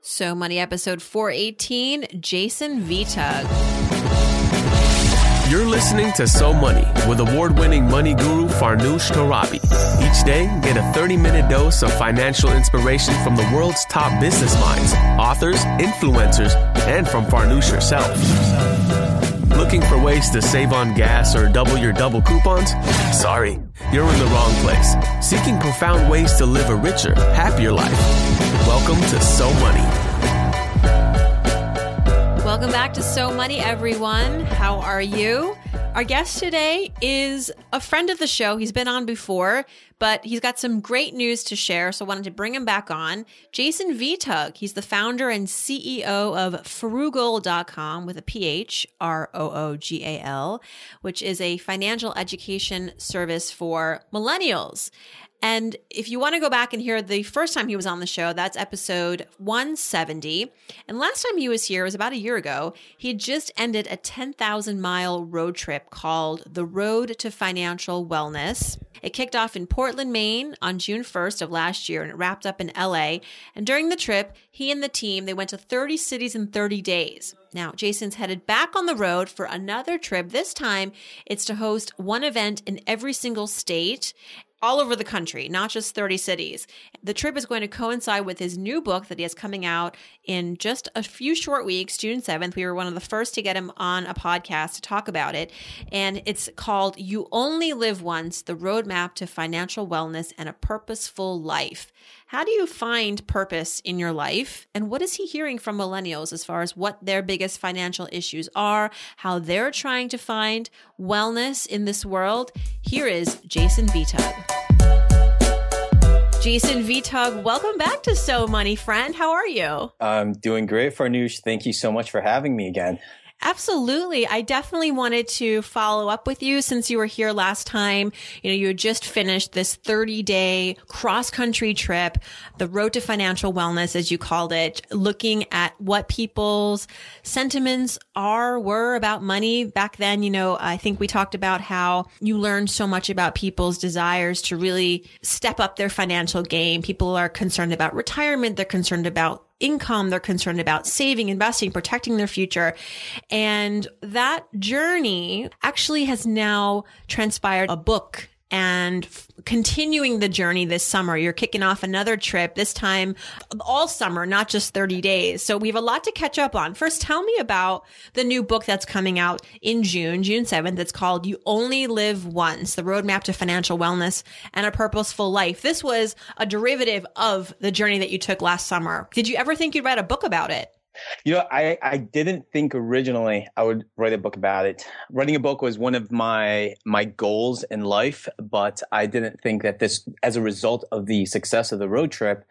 So Money episode 418, Jason Vitug. You're listening to So Money with award winning money guru Farnoosh Torabi. Each day, get a 30 minute dose of financial inspiration from the world's top business minds, authors, influencers, and from Farnoosh herself. Looking for ways to save on gas or double your double coupons? Sorry, you're in the wrong place. Seeking profound ways to live a richer, happier life. Welcome to So Money. Welcome back to So Money, everyone. How are you? Our guest today is a friend of the show. He's been on before, but he's got some great news to share. So I wanted to bring him back on. Jason Vitug. He's the founder and CEO of Phroogal.com with a PH, R O O G A L, which is a financial education service for millennials. And if you want to go back and hear the first time he was on the show, that's episode 170. And last time he was here was about a year ago. He had just ended a 10,000 mile road trip called The Road to Financial Wellness. It kicked off in Portland, Maine on June 1st of last year and it wrapped up in LA. And during the trip, he and the team, they went to 30 cities in 30 days. Now, Jason's headed back on the road for another trip. This time, it's to host one event in every single state all over the country, not just 30 cities. The trip is going to coincide with his new book that he has coming out in just a few short weeks, June 7th. We were one of the first to get him on a podcast to talk about it. And it's called You Only Live Once The Roadmap to Financial Wellness and a Purposeful Life. How do you find purpose in your life? And what is he hearing from millennials as far as what their biggest financial issues are, how they're trying to find wellness in this world? Here is Jason Vitug. Jason Vitug, welcome back to So Money Friend. How are you? I'm doing great, Farnoosh. Thank you so much for having me again. Absolutely. I definitely wanted to follow up with you since you were here last time. You know, you had just finished this 30 day cross country trip, the road to financial wellness, as you called it, looking at what people's sentiments are, were about money. Back then, you know, I think we talked about how you learned so much about people's desires to really step up their financial game. People are concerned about retirement. They're concerned about income. They're concerned about saving, investing, protecting their future. And that journey actually has now transpired a book and f- continuing the journey this summer. You're kicking off another trip, this time all summer, not just 30 days. So we have a lot to catch up on. First, tell me about the new book that's coming out in June, June 7th. It's called You Only Live Once, the roadmap to financial wellness and a purposeful life. This was a derivative of the journey that you took last summer. Did you ever think you'd write a book about it? You know, I, I didn't think originally I would write a book about it. Writing a book was one of my my goals in life, but I didn't think that this, as a result of the success of the road trip,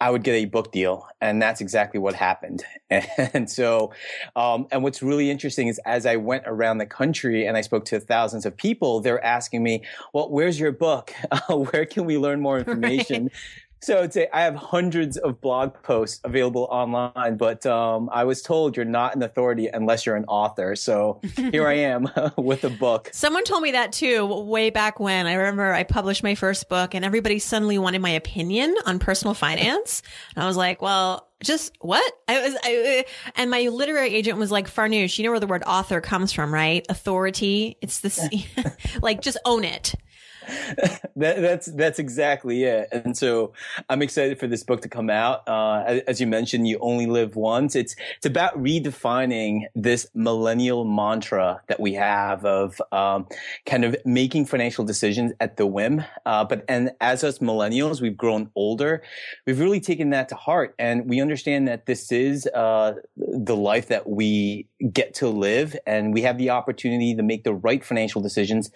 I would get a book deal, and that's exactly what happened. And so, um, and what's really interesting is as I went around the country and I spoke to thousands of people, they're asking me, "Well, where's your book? where can we learn more information?" Right. So I'd say I have hundreds of blog posts available online, but um, I was told you're not an authority unless you're an author. So here I am with a book. Someone told me that too way back when. I remember I published my first book and everybody suddenly wanted my opinion on personal finance. And I was like, well, just what? I was, I, and my literary agent was like, Farnoosh, you know where the word author comes from, right? Authority. It's this, like, just own it. that, that's that's exactly it. And so I'm excited for this book to come out. Uh, as you mentioned, you only live once. It's it's about redefining this millennial mantra that we have of um, kind of making financial decisions at the whim. Uh, but and as us millennials, we've grown older. We've really taken that to heart, and we understand that this is uh, the life that we get to live, and we have the opportunity to make the right financial decisions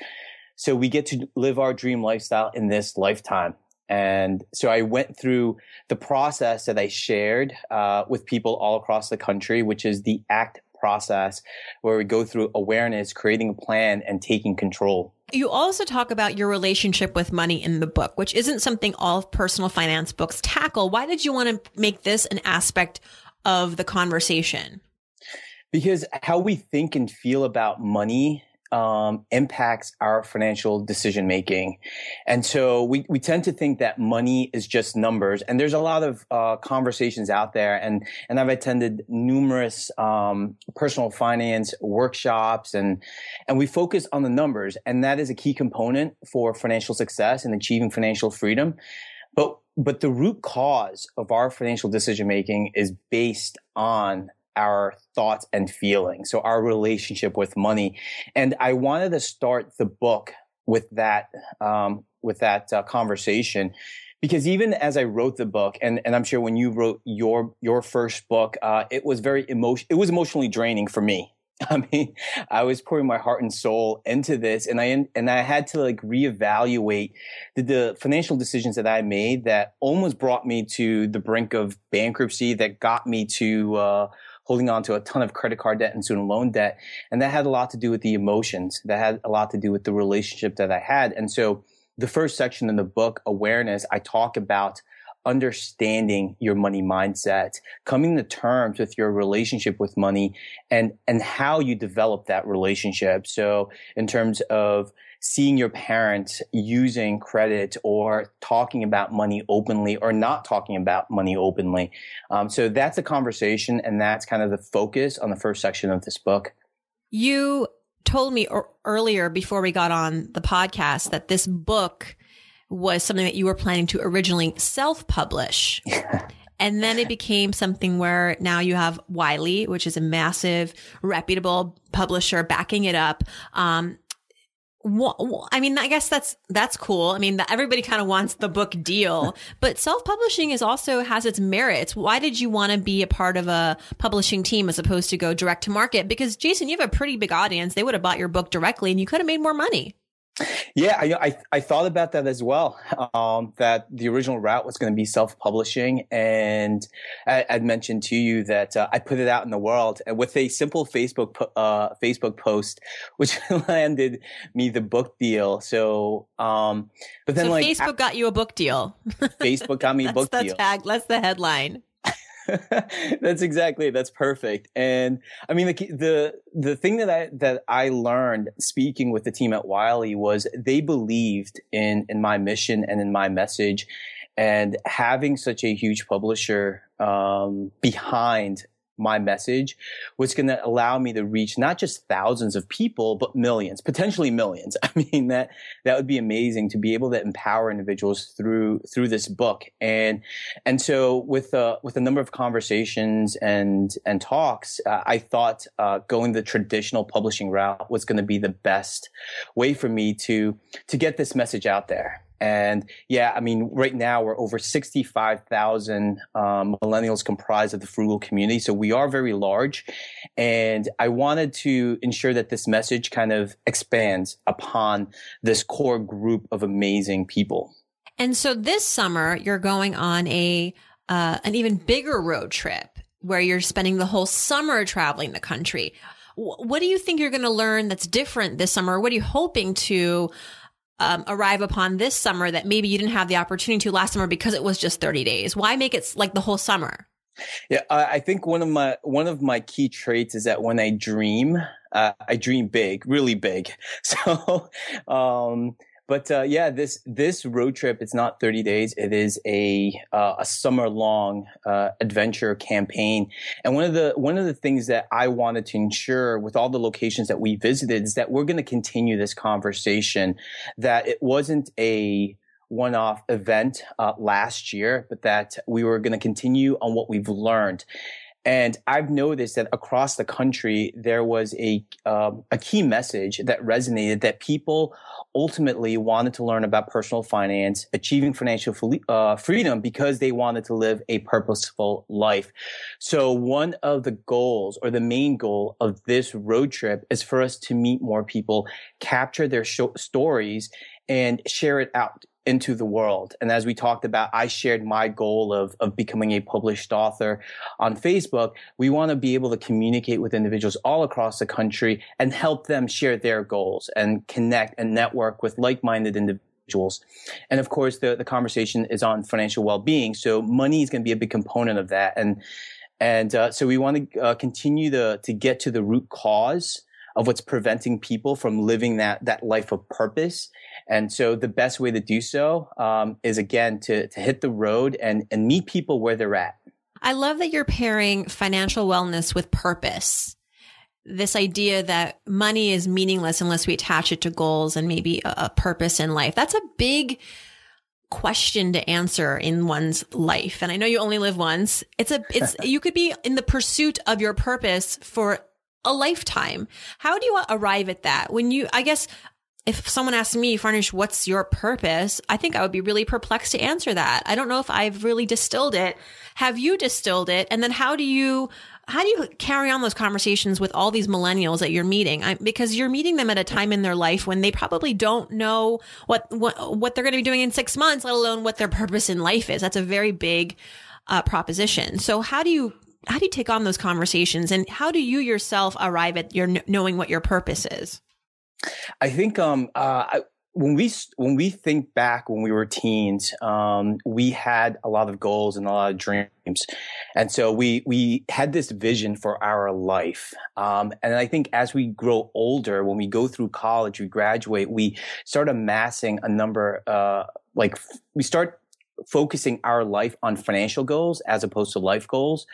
so we get to live our dream lifestyle in this lifetime. And so I went through the process that I shared uh, with people all across the country, which is the ACT process, where we go through awareness, creating a plan, and taking control. You also talk about your relationship with money in the book, which isn't something all personal finance books tackle. Why did you want to make this an aspect of the conversation? Because how we think and feel about money um, impacts our financial decision making. And so we, we tend to think that money is just numbers. And there's a lot of uh, conversations out there. And, and I've attended numerous um, personal finance workshops and, and we focus on the numbers. And that is a key component for financial success and achieving financial freedom. But, but the root cause of our financial decision making is based on our thoughts and feelings. So our relationship with money. And I wanted to start the book with that, um, with that uh, conversation because even as I wrote the book, and, and I'm sure when you wrote your your first book, uh, it was very emotion. It was emotionally draining for me. I mean, I was pouring my heart and soul into this, and I and I had to like reevaluate the, the financial decisions that I made that almost brought me to the brink of bankruptcy, that got me to uh, holding on to a ton of credit card debt and student loan debt. And that had a lot to do with the emotions. That had a lot to do with the relationship that I had. And so the first section in the book, awareness, I talk about understanding your money mindset, coming to terms with your relationship with money and, and how you develop that relationship. So in terms of seeing your parents using credit or talking about money openly or not talking about money openly. Um, so that's a conversation, and that's kind of the focus on the first section of this book. You told me earlier before we got on the podcast that this book was something that you were planning to originally self publish. And then it became something where now you have Wiley, which is a massive, reputable publisher backing it up. Um, I mean, I guess that's that's cool. I mean, everybody kind of wants the book deal, but self-publishing is also has its merits. Why did you want to be a part of a publishing team as opposed to go direct to market? Because Jason, you have a pretty big audience. They would have bought your book directly, and you could have made more money. Yeah, I, I, I thought about that as well. Um, that the original route was going to be self-publishing, and I, would mentioned to you that uh, I put it out in the world with a simple Facebook uh, Facebook post, which landed me the book deal. So, um, but then so like Facebook got you a book deal. Facebook got me a book the deal. Tag, that's the headline. that's exactly that's perfect. And i mean the the the thing that i that i learned speaking with the team at wiley was they believed in in my mission and in my message. And having such a huge publisher um, behind my message was going to allow me to reach not just thousands of people, but millions, potentially millions. I mean, that, that would be amazing to be able to empower individuals through, through this book. And, and so with, uh, with a number of conversations and, and talks, uh, I thought, uh, going the traditional publishing route was going to be the best way for me to, to get this message out there. And yeah, I mean, right now we're over 65,000 um, millennials comprised of the Phroogal community. So we are very large. And I wanted to ensure that this message kind of expands upon this core group of amazing people. And so this summer, you're going on a, uh, an even bigger road trip where you're spending the whole summer traveling the country. What do you think you're going to learn that's different this summer? What are you hoping to um, arrive upon this summer that maybe you didn't have the opportunity to last summer because it was just 30 days? Why make it like the whole summer? Yeah, I think one of my one of my key traits is that when I dream, uh, I dream big, really big. So, um, but uh, yeah, this this road trip it's not 30 days. It is a uh, a summer long uh, adventure campaign. And one of the one of the things that I wanted to ensure with all the locations that we visited is that we're going to continue this conversation. That it wasn't a one off event uh, last year, but that we were going to continue on what we've learned. And I've noticed that across the country, there was a, um, a key message that resonated that people ultimately wanted to learn about personal finance, achieving financial uh, freedom because they wanted to live a purposeful life. So one of the goals or the main goal of this road trip is for us to meet more people, capture their stories and share it out into the world. And as we talked about, I shared my goal of, of becoming a published author on Facebook. We want to be able to communicate with individuals all across the country and help them share their goals and connect and network with like-minded individuals. And of course, the, the conversation is on financial well-being. So money is going to be a big component of that. And, and uh, so we want to uh, continue to, to get to the root cause of what's preventing people from living that that life of purpose. And so the best way to do so um, is again to to hit the road and and meet people where they're at. I love that you're pairing financial wellness with purpose. This idea that money is meaningless unless we attach it to goals and maybe a, a purpose in life. That's a big question to answer in one's life. And I know you only live once. It's a, it's, you could be in the pursuit of your purpose for a lifetime. How do you arrive at that? When you, I guess, if someone asked me, Farnoosh, what's your purpose? I think I would be really perplexed to answer that. I don't know if I've really distilled it. Have you distilled it? And then how do you, how do you carry on those conversations with all these millennials that you're meeting? I, because you're meeting them at a time in their life when they probably don't know what, what, what they're going to be doing in six months, let alone what their purpose in life is. That's a very big uh, proposition. So how do you, how do you take on those conversations and how do you yourself arrive at your knowing what your purpose is? I think um, uh, when we when we think back when we were teens, um, we had a lot of goals and a lot of dreams, and so we we had this vision for our life. Um, and I think as we grow older, when we go through college, we graduate, we start amassing a number. Uh, like we start focusing our life on financial goals as opposed to life goals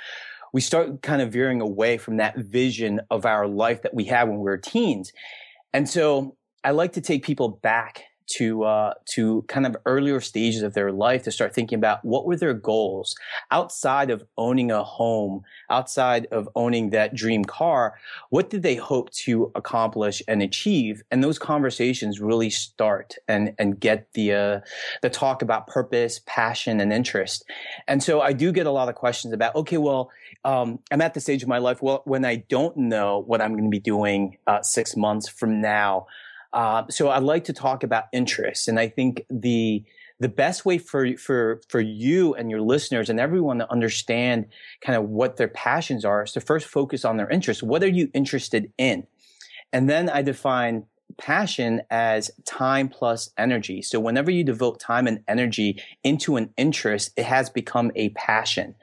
we start kind of veering away from that vision of our life that we had when we were teens. And so I like to take people back to uh, to kind of earlier stages of their life to start thinking about what were their goals outside of owning a home, outside of owning that dream car. What did they hope to accomplish and achieve? And those conversations really start and and get the uh, the talk about purpose, passion, and interest. And so I do get a lot of questions about okay, well, um, I'm at the stage of my life well when I don't know what I'm going to be doing uh, six months from now. Uh, so I'd like to talk about interests, and I think the the best way for for for you and your listeners and everyone to understand kind of what their passions are is to first focus on their interests. What are you interested in? And then I define passion as time plus energy. So whenever you devote time and energy into an interest, it has become a passion.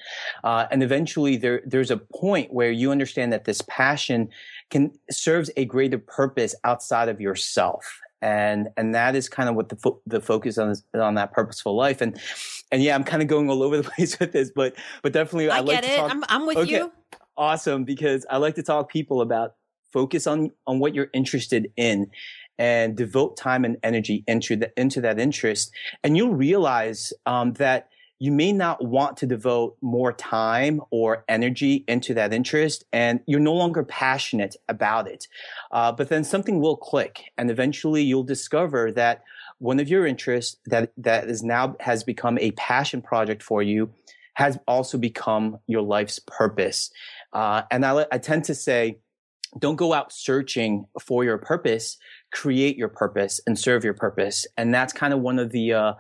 Uh, and eventually there, there's a point where you understand that this passion can serves a greater purpose outside of yourself. And and that is kind of what the fo- the focus on is, on that purposeful life. And and yeah i'm kind of going all over the place with this but but definitely i, I like get it. talk, I'm, I'm with okay, you. Awesome because i like to talk people about focus on on what you're interested in and devote time and energy into that into that interest. And you'll realize um, that you may not want to devote more time or energy into that interest and you're no longer passionate about it. Uh, but then something will click and eventually you'll discover that one of your interests that, that is now has become a passion project for you has also become your life's purpose. Uh, and I, I tend to say, don't go out searching for your purpose create your purpose and serve your purpose and that's kind of one of the uh,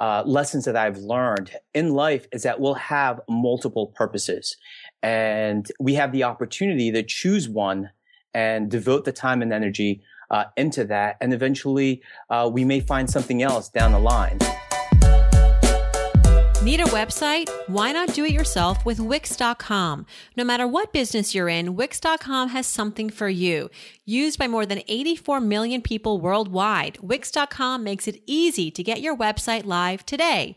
uh, lessons that I've learned in life is that we'll have multiple purposes and we have the opportunity to choose one and devote the time and energy uh, into that. And eventually uh, we may find something else down the line. Need a website? Why not do it yourself with Wix.com? No matter what business you're in, Wix.com has something for you. Used by more than 84 million people worldwide, Wix.com makes it easy to get your website live today.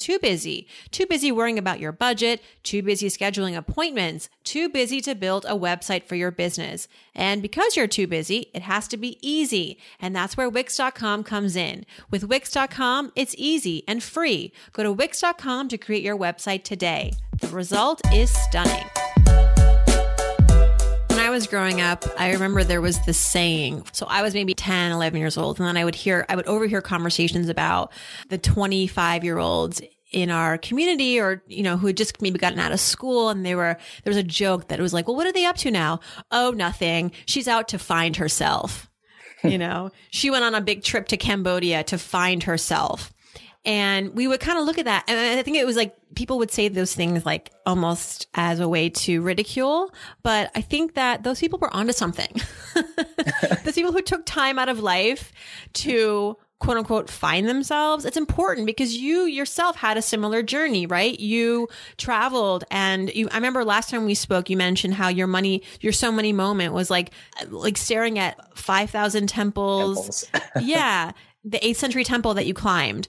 too busy. Too busy worrying about your budget, too busy scheduling appointments, too busy to build a website for your business. And because you're too busy, it has to be easy. And that's where Wix.com comes in. With Wix.com, it's easy and free. Go to Wix.com to create your website today. The result is stunning. I was growing up, I remember there was this saying. So I was maybe 10, 11 years old. And then I would hear, I would overhear conversations about the 25 year olds in our community or, you know, who had just maybe gotten out of school and they were, there was a joke that it was like, well, what are they up to now? Oh, nothing. She's out to find herself. you know, she went on a big trip to Cambodia to find herself. And we would kind of look at that. And I think it was like people would say those things like almost as a way to ridicule. But I think that those people were onto something. those people who took time out of life to quote unquote find themselves it's important because you yourself had a similar journey right you traveled and you i remember last time we spoke you mentioned how your money your so money moment was like like staring at 5000 temples, temples. yeah the 8th century temple that you climbed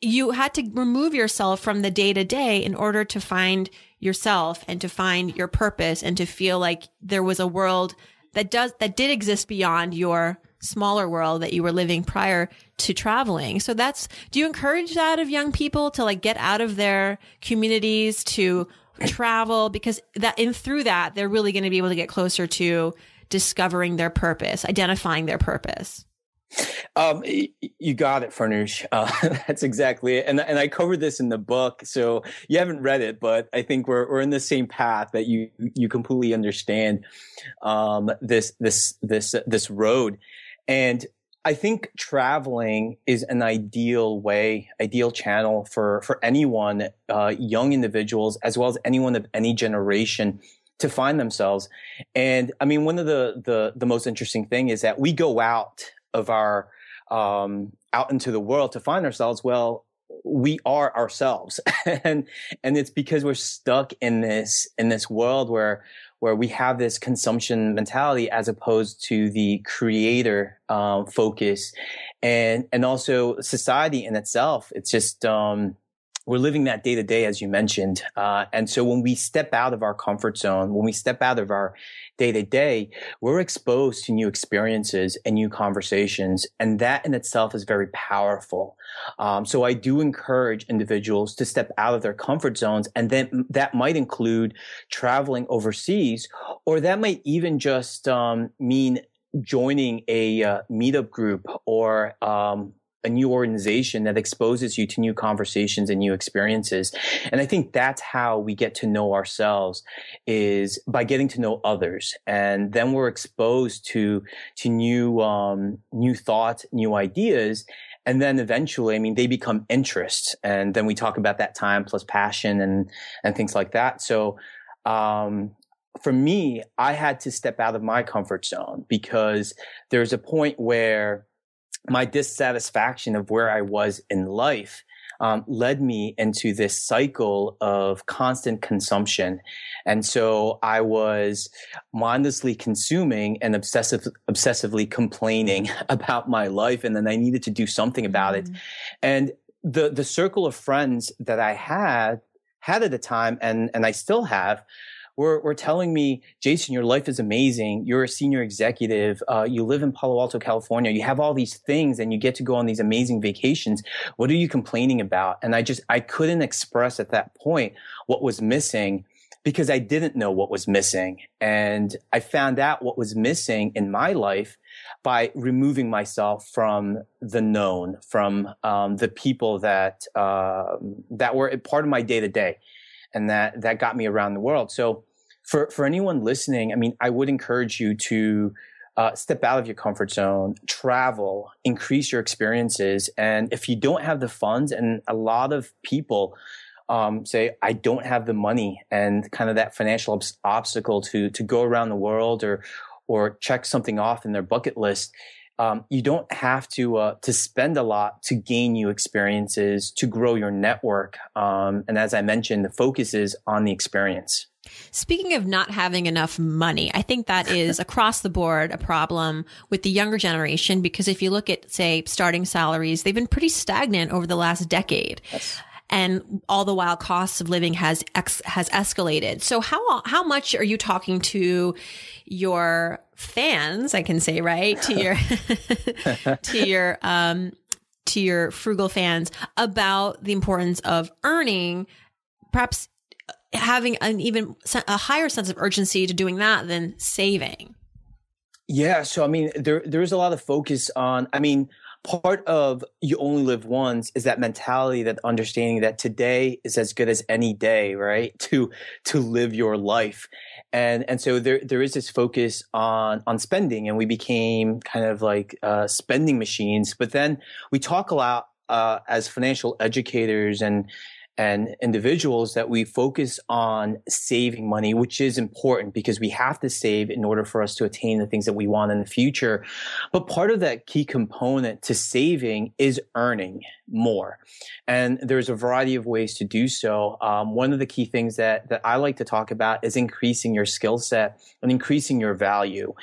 you had to remove yourself from the day to day in order to find yourself and to find your purpose and to feel like there was a world that does that did exist beyond your smaller world that you were living prior to traveling. So that's, do you encourage that of young people to like get out of their communities to travel? Because that, and through that, they're really going to be able to get closer to discovering their purpose, identifying their purpose. Um, you got it, Farnoosh. Uh, that's exactly it. And, and I covered this in the book. So you haven't read it, but I think we're, we're in the same path that you, you completely understand, um, this, this, this, this road. And I think traveling is an ideal way, ideal channel for, for anyone, uh, young individuals, as well as anyone of any generation to find themselves. And I mean, one of the, the, the most interesting thing is that we go out of our, um, out into the world to find ourselves. Well, we are ourselves. and, and it's because we're stuck in this, in this world where where we have this consumption mentality as opposed to the creator um, focus and and also society in itself it's just um, we're living that day to day, as you mentioned. Uh, and so when we step out of our comfort zone, when we step out of our day to day, we're exposed to new experiences and new conversations. And that in itself is very powerful. Um, so I do encourage individuals to step out of their comfort zones. And then that might include traveling overseas, or that might even just um, mean joining a uh, meetup group or um, a new organization that exposes you to new conversations and new experiences. And I think that's how we get to know ourselves is by getting to know others. And then we're exposed to, to new, um, new thoughts, new ideas. And then eventually, I mean, they become interests. And then we talk about that time plus passion and, and things like that. So, um, for me, I had to step out of my comfort zone because there's a point where my dissatisfaction of where I was in life um, led me into this cycle of constant consumption. And so I was mindlessly consuming and obsessive, obsessively complaining about my life. And then I needed to do something about mm-hmm. it. And the, the circle of friends that I had, had at the time and, and I still have were, were telling me, Jason, your life is amazing. You're a senior executive. Uh, you live in Palo Alto, California. You have all these things and you get to go on these amazing vacations. What are you complaining about? And I just, I couldn't express at that point what was missing because I didn't know what was missing. And I found out what was missing in my life by removing myself from the known, from um, the people that uh, that were part of my day to day and that that got me around the world. So for for anyone listening, I mean, I would encourage you to uh, step out of your comfort zone, travel, increase your experiences, and if you don't have the funds, and a lot of people um, say, I don't have the money, and kind of that financial ob- obstacle to to go around the world or or check something off in their bucket list um, you don't have to uh, to spend a lot to gain new experiences to grow your network. Um, and as I mentioned, the focus is on the experience. Speaking of not having enough money, I think that is across the board a problem with the younger generation because if you look at, say, starting salaries, they've been pretty stagnant over the last decade. Yes and all the while costs of living has ex- has escalated. So how how much are you talking to your fans? I can say right to your to your um to your Phroogal fans about the importance of earning, perhaps having an even a higher sense of urgency to doing that than saving. Yeah, so I mean, there there is a lot of focus on. I mean, part of you only live once is that mentality, that understanding that today is as good as any day, right? To to live your life. And and so there there is this focus on on spending and we became kind of like uh, spending machines. But then we talk a lot uh, as financial educators and and individuals that we focus on saving money, which is important because we have to save in order for us to attain the things that we want in the future. But part of that key component to saving is earning more. And there's a variety of ways to do so. Um, one of the key things that, that I like to talk about is increasing your skill set and increasing your value.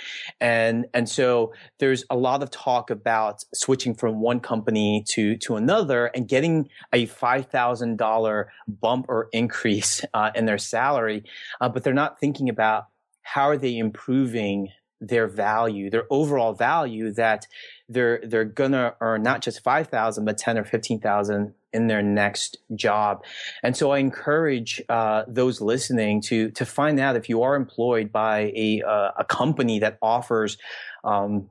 And, and so there's a lot of talk about switching from one company to, to another and getting a $5,000 bump or increase uh, in their salary, uh, but they're not thinking about how are they improving their value, their overall value that they're they're gonna earn not just five thousand but ten or fifteen thousand in their next job. And so I encourage uh, those listening to to find out if you are employed by a uh, a company that offers. Um,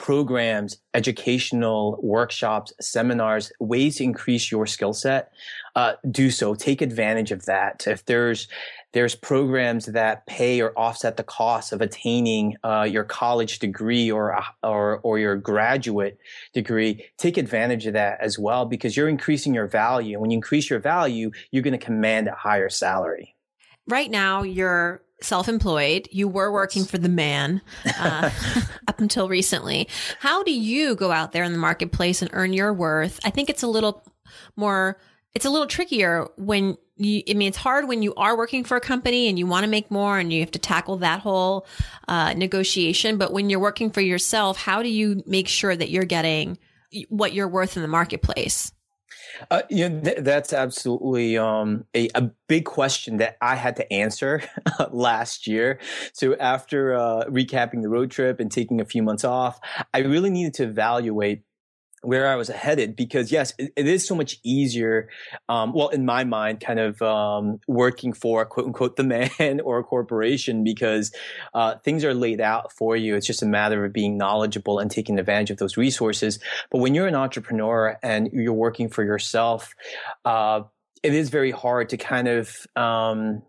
programs, educational workshops, seminars, ways to increase your skill set, uh, do so. Take advantage of that. If there's there's programs that pay or offset the cost of attaining uh, your college degree or or or your graduate degree. Take advantage of that as well because you're increasing your value. And when you increase your value, you're going to command a higher salary. Right now, you're self-employed. You were working for the man uh, up until recently. How do you go out there in the marketplace and earn your worth? I think it's a little more. It's a little trickier when you, I mean, it's hard when you are working for a company and you want to make more and you have to tackle that whole uh, negotiation. But when you're working for yourself, how do you make sure that you're getting what you're worth in the marketplace? Uh, you know, th- that's absolutely um, a, a, big question that I had to answer last year. So after uh, recapping the road trip and taking a few months off, I really needed to evaluate where I was headed because yes, it, it is so much easier. Um, well, in my mind, kind of um, working for quote unquote the man or a corporation because uh, things are laid out for you. It's just a matter of being knowledgeable and taking advantage of those resources. But when you're an entrepreneur and you're working for yourself, uh, it is very hard to kind of um,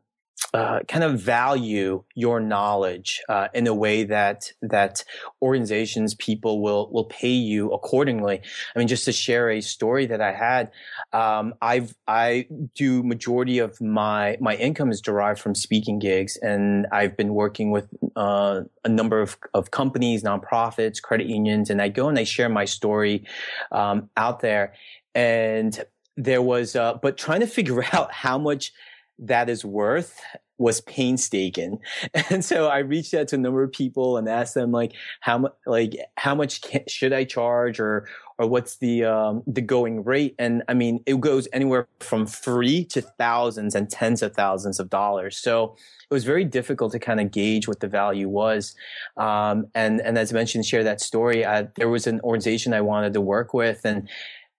uh, kind of value your knowledge uh, in a way that that organizations people will will pay you accordingly. I mean, just to share a story that I had, um, I've I do majority of my my income is derived from speaking gigs, and I've been working with uh, a number of of companies, nonprofits, credit unions, and I go and I share my story um, out there, and there was uh, but trying to figure out how much that is worth was painstaking. And so I reached out to a number of people and asked them like how much like how much can, should I charge or or what's the um, the going rate? And I mean it goes anywhere from free to thousands and tens of thousands of dollars. So it was very difficult to kind of gauge what the value was. Um, and and as I mentioned, share that story. I, there was an organization I wanted to work with and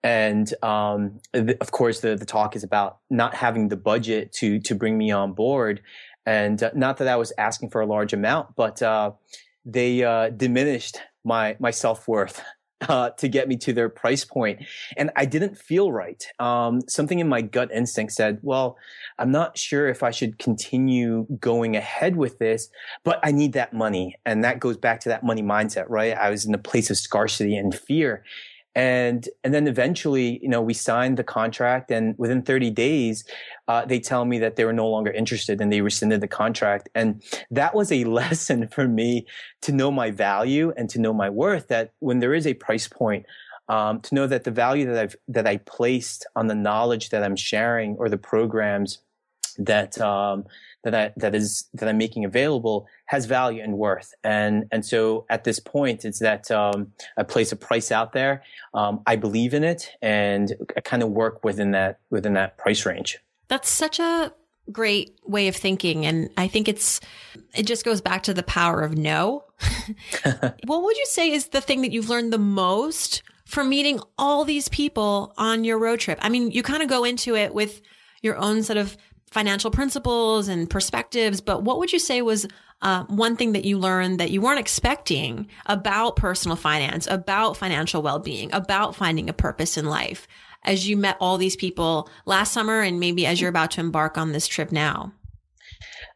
and um, of course the, the talk is about not having the budget to to bring me on board. And uh, not that i was asking for a large amount but uh, they uh, diminished my my self-worth uh, to get me to their price point. And i didn't feel right. Um, something in my gut instinct said well i'm not sure if i should continue going ahead with this but i need that money. And that goes back to that money mindset right? I was in a place of scarcity and fear and and then eventually you know we signed the contract and within 30 days uh, they tell me that they were no longer interested and they rescinded the contract. And that was a lesson for me to know my value and to know my worth that when there is a price point um, to know that the value that I've that I placed on the knowledge that I'm sharing or the programs that um, that I, that is that I'm making available has value and worth. And and so at this point, it's that um, I place a price out there. Um, I believe in it, and I kind of work within that within that price range. That's such a great way of thinking and i think it's it just goes back to the power of no what would you say is the thing that you've learned the most from meeting all these people on your road trip i mean you kind of go into it with your own sort of financial principles and perspectives, but what would you say was uh, one thing that you learned that you weren't expecting about personal finance, about financial well being, about finding a purpose in life as you met all these people last summer and maybe as you're about to embark on this trip now?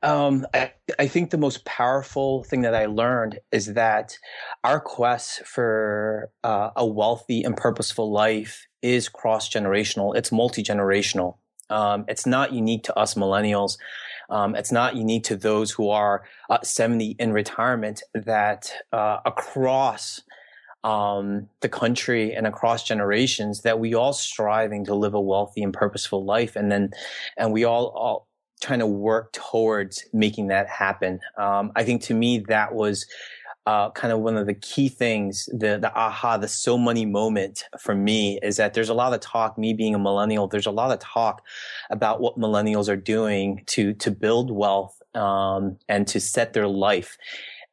Um, I, I, think the most powerful thing that I learned is that our quest for uh, a wealthy and purposeful life is cross generational. It's multi generational. Um, it's not unique to us millennials. Um, it's not unique to those who are uh, 70 in retirement that uh, across um, the country and across generations that we all striving to live a wealthy and purposeful life. And then, and we all, all trying to work towards making that happen. Um, I think to me, that was, uh, kind of one of the key things, the, the aha, the so money moment for me is that there's a lot of talk, me being a millennial, there's a lot of talk about what millennials are doing to, to build wealth, um, and to set their life.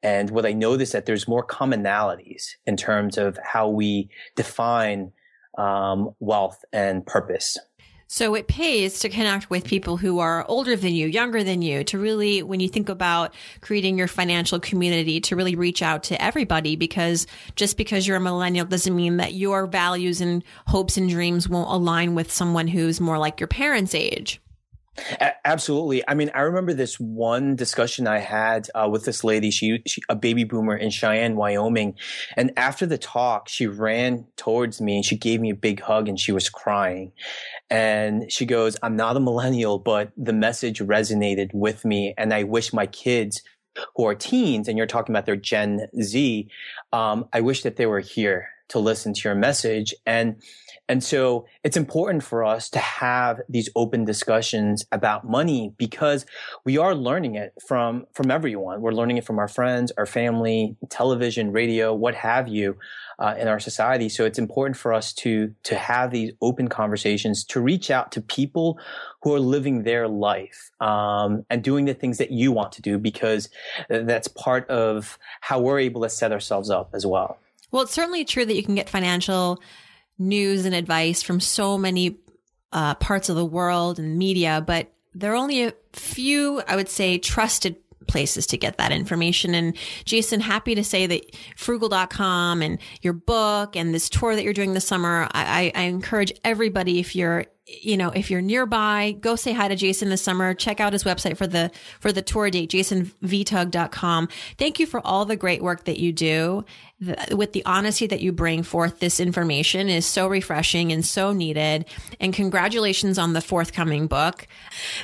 And what I noticed that there's more commonalities in terms of how we define um, wealth and purpose. So it pays to connect with people who are older than you, younger than you, to really, when you think about creating your financial community, to really reach out to everybody because just because you're a millennial doesn't mean that your values and hopes and dreams won't align with someone who's more like your parents' age. A- absolutely. I mean, I remember this one discussion I had uh, with this lady. She, she, a baby boomer in Cheyenne, Wyoming, and after the talk, she ran towards me and she gave me a big hug and she was crying. And she goes, "I'm not a millennial, but the message resonated with me, and I wish my kids." Who are teens and you're talking about their Gen Z, um, I wish that they were here to listen to your message. And and so it's important for us to have these open discussions about money because we are learning it from, from everyone. We're learning it from our friends, our family, television, radio, what have you, uh, in our society. So it's important for us to, to have these open conversations, to reach out to people who are living their life, um, and doing the things that you want to do because that's part of how we're able to set ourselves up as well. Well, it's certainly true that you can get financial news and advice from so many uh, parts of the world and media, but there are only a few, I would say, trusted places to get that information. And Jason, happy to say that Phroogal.com and your book and this tour that you're doing this summer, I, I encourage everybody, if you're you know, if you're nearby, go say hi to Jason this summer. Check out his website for the, for the tour date, jasonvitug.com. Thank you for all the great work that you do. The, with the honesty that you bring forth, this information is so refreshing and so needed. And congratulations on the forthcoming book.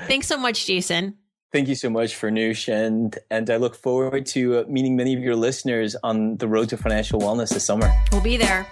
Thanks so much, Jason. Thank you so much, Farnoosh, and and I look forward to uh, meeting many of your listeners on the road to financial wellness this summer. We'll be there.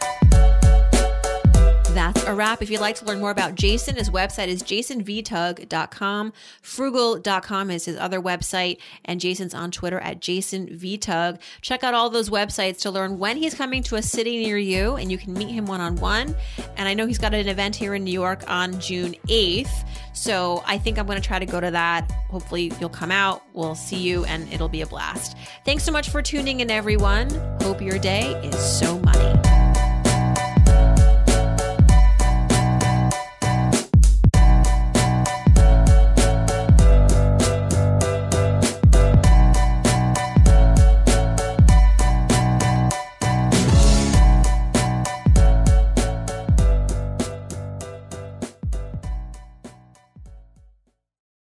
That's a wrap. If you'd like to learn more about Jason, his website is jasonvitug.com. Phroogal.com is his other website, and Jason's on Twitter at jasonvtug. Check out all those websites to learn when he's coming to a city near you, and you can meet him one on one. And I know he's got an event here in New York on June 8th. So I think I'm going to try to go to that. Hopefully, you'll come out. We'll see you, and it'll be a blast. Thanks so much for tuning in, everyone. Hope your day is so money.